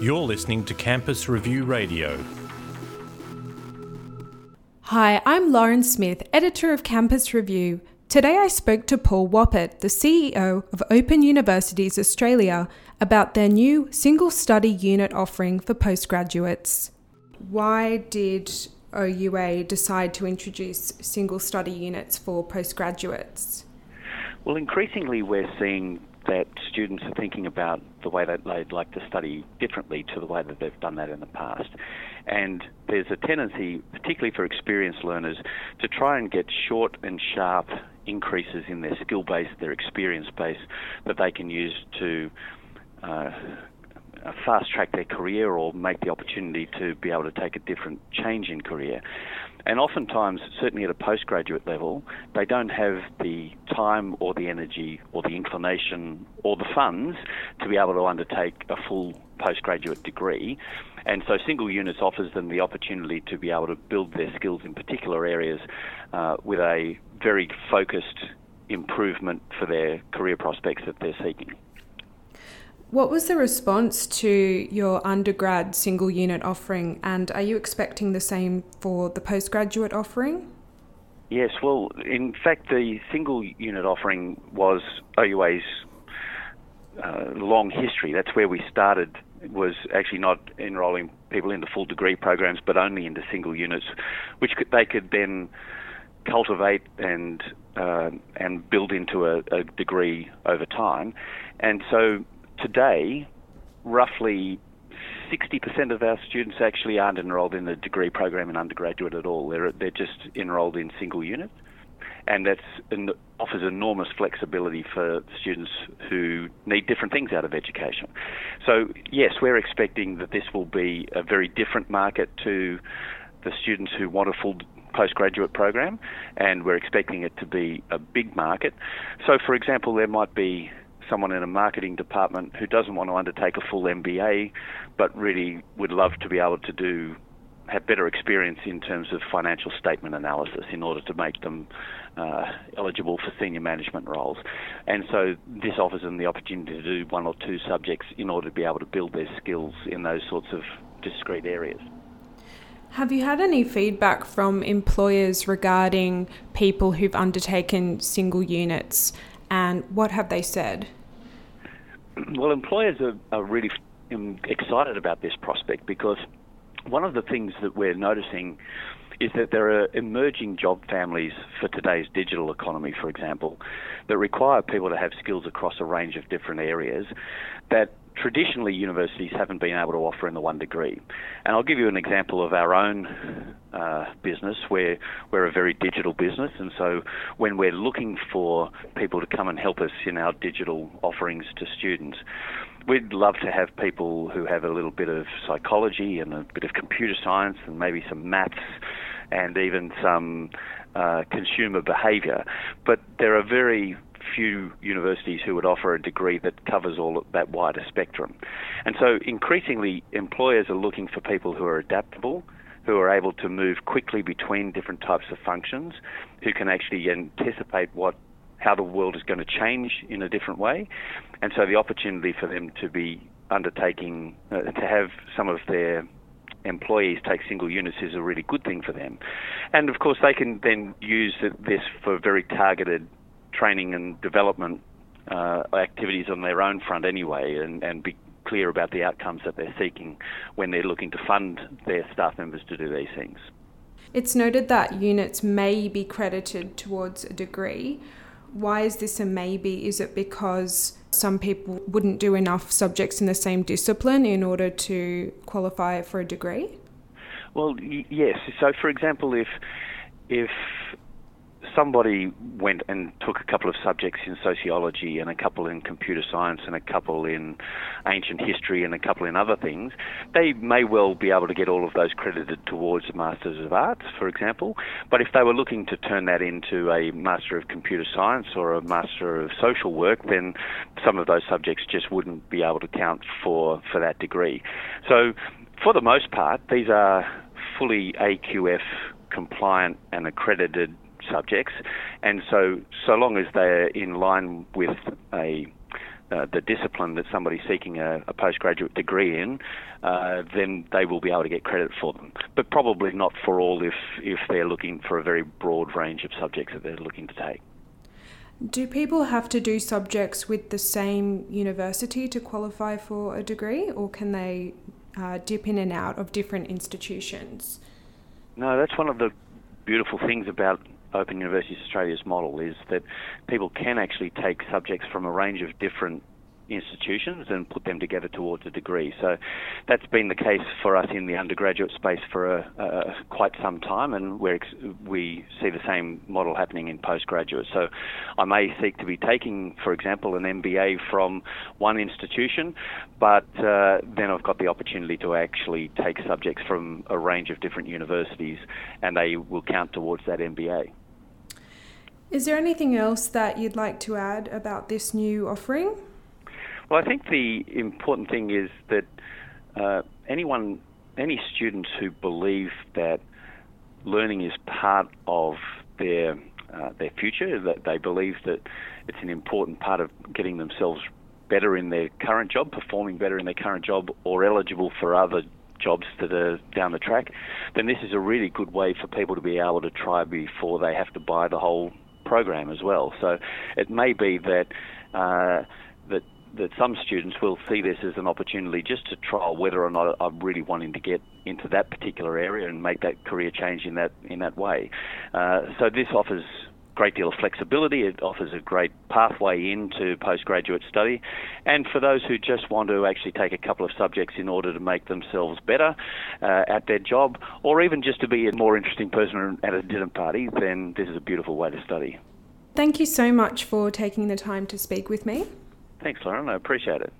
You're listening to Campus Review Radio. Hi, I'm Lauren Smith, editor of Campus Review. Today I spoke to Paul Wappett, the CEO of Open Universities Australia, about their new single study unit offering for postgraduates. Why did OUA decide to introduce single study units for postgraduates? Well, increasingly we're seeing that students are thinking about the way that they'd like to study differently to the way that they've done that in the past. And there's a tendency, particularly for experienced learners, to try and get short and sharp increases in their skill base, their experience base, that they can use to uh, fast track their career or make the opportunity to be able to take a different change in career. And oftentimes, certainly at a postgraduate level, they don't have the time or the energy or the inclination or the funds to be able to undertake a full postgraduate degree. And so single units offers them the opportunity to be able to build their skills in particular areas uh, with a very focused improvement for their career prospects that they're seeking. What was the response to your undergrad single unit offering, and are you expecting the same for the postgraduate offering? Yes, well, in fact, the single unit offering was OUA's uh, long history. That's where we started. Was actually not enrolling people into full degree programs, but only into single units, which could, they could then cultivate and uh, and build into a, a degree over time. And so today, roughly 60% of our students actually aren't enrolled in the degree program in undergraduate at all. They're, they're just enrolled in single units. And that offers enormous flexibility for students who need different things out of education. So, yes, we're expecting that this will be a very different market to the students who want a full postgraduate program, and we're expecting it to be a big market. So, for example, there might be someone in a marketing department who doesn't want to undertake a full MBA, but really would love to be able to do have better experience in terms of financial statement analysis in order to make them uh, eligible for senior management roles. And so this offers them the opportunity to do one or two subjects in order to be able to build their skills in those sorts of discrete areas. Have you had any feedback from employers regarding people who've undertaken single units and what have they said? Well, employers are, are really excited about this prospect because one of the things that we're noticing is that there are emerging job families for today's digital economy, for example, that require people to have skills across a range of different areas that traditionally universities haven't been able to offer in the one degree. And I'll give you an example of our own uh, business where we're a very digital business. And so when we're looking for people to come and help us in our digital offerings to students, we'd love to have people who have a little bit of psychology and a bit of computer science and maybe some maths and even some uh, consumer behaviour. But there are very few universities who would offer a degree that covers all that wider spectrum. And so increasingly, employers are looking for people who are adaptable, who are able to move quickly between different types of functions, who can actually anticipate what how the world is going to change in a different way. And so the opportunity for them to be undertaking, uh, to have some of their employees take single units is a really good thing for them. And of course, they can then use this for very targeted training and development uh, activities on their own front anyway, and, and be clear about the outcomes that they're seeking when they're looking to fund their staff members to do these things. It's noted that units may be credited towards a degree. Why is this a maybe? Is it because some people wouldn't do enough subjects in the same discipline in order to qualify for a degree? Well, y- yes. So, for example, if if somebody went and took a couple of subjects in sociology and a couple in computer science and a couple in ancient history and a couple in other things, they may well be able to get all of those credited towards a Masters of Arts, for example. But if they were looking to turn that into a Master of Computer Science or a Master of Social Work, then some of those subjects just wouldn't be able to count for, for that degree. So, for the most part, these are fully AQF compliant and accredited subjects, and so so long as they're in line with a uh, the discipline that somebody's seeking a, a postgraduate degree in, uh, then they will be able to get credit for them. But probably not for all if, if they're looking for a very broad range of subjects that they're looking to take. Do people have to do subjects with the same university to qualify for a degree, or can they uh, dip in and out of different institutions? No, that's one of the beautiful things about Open Universities Australia's model is that people can actually take subjects from a range of different institutions and put them together towards a degree. So that's been the case for us in the undergraduate space for a, a, quite some time, and we we see the same model happening in postgraduate. So I may seek to be taking, for example, an MBA from one institution, but uh, then I've got the opportunity to actually take subjects from a range of different universities, and they will count towards that MBA. Is there anything else that you'd like to add about this new offering? Well, I think the important thing is that uh, anyone, any students who believe that learning is part of their uh, their future, that they believe that it's an important part of getting themselves better in their current job, performing better in their current job, or eligible for other jobs that are down the track, then this is a really good way for people to be able to try before they have to buy the whole program as well. So it may be that uh, that that some students will see this as an opportunity just to trial whether or not I'm really wanting to get into that particular area and make that career change in that in that way. Uh, so this offers great deal of flexibility. It offers a great pathway into postgraduate study. And for those who just want to actually take a couple of subjects in order to make themselves better uh, at their job, or even just to be a more interesting person at a dinner party, then this is a beautiful way to study. Thank you so much for taking the time to speak with me. Thanks, Lauren. I appreciate it.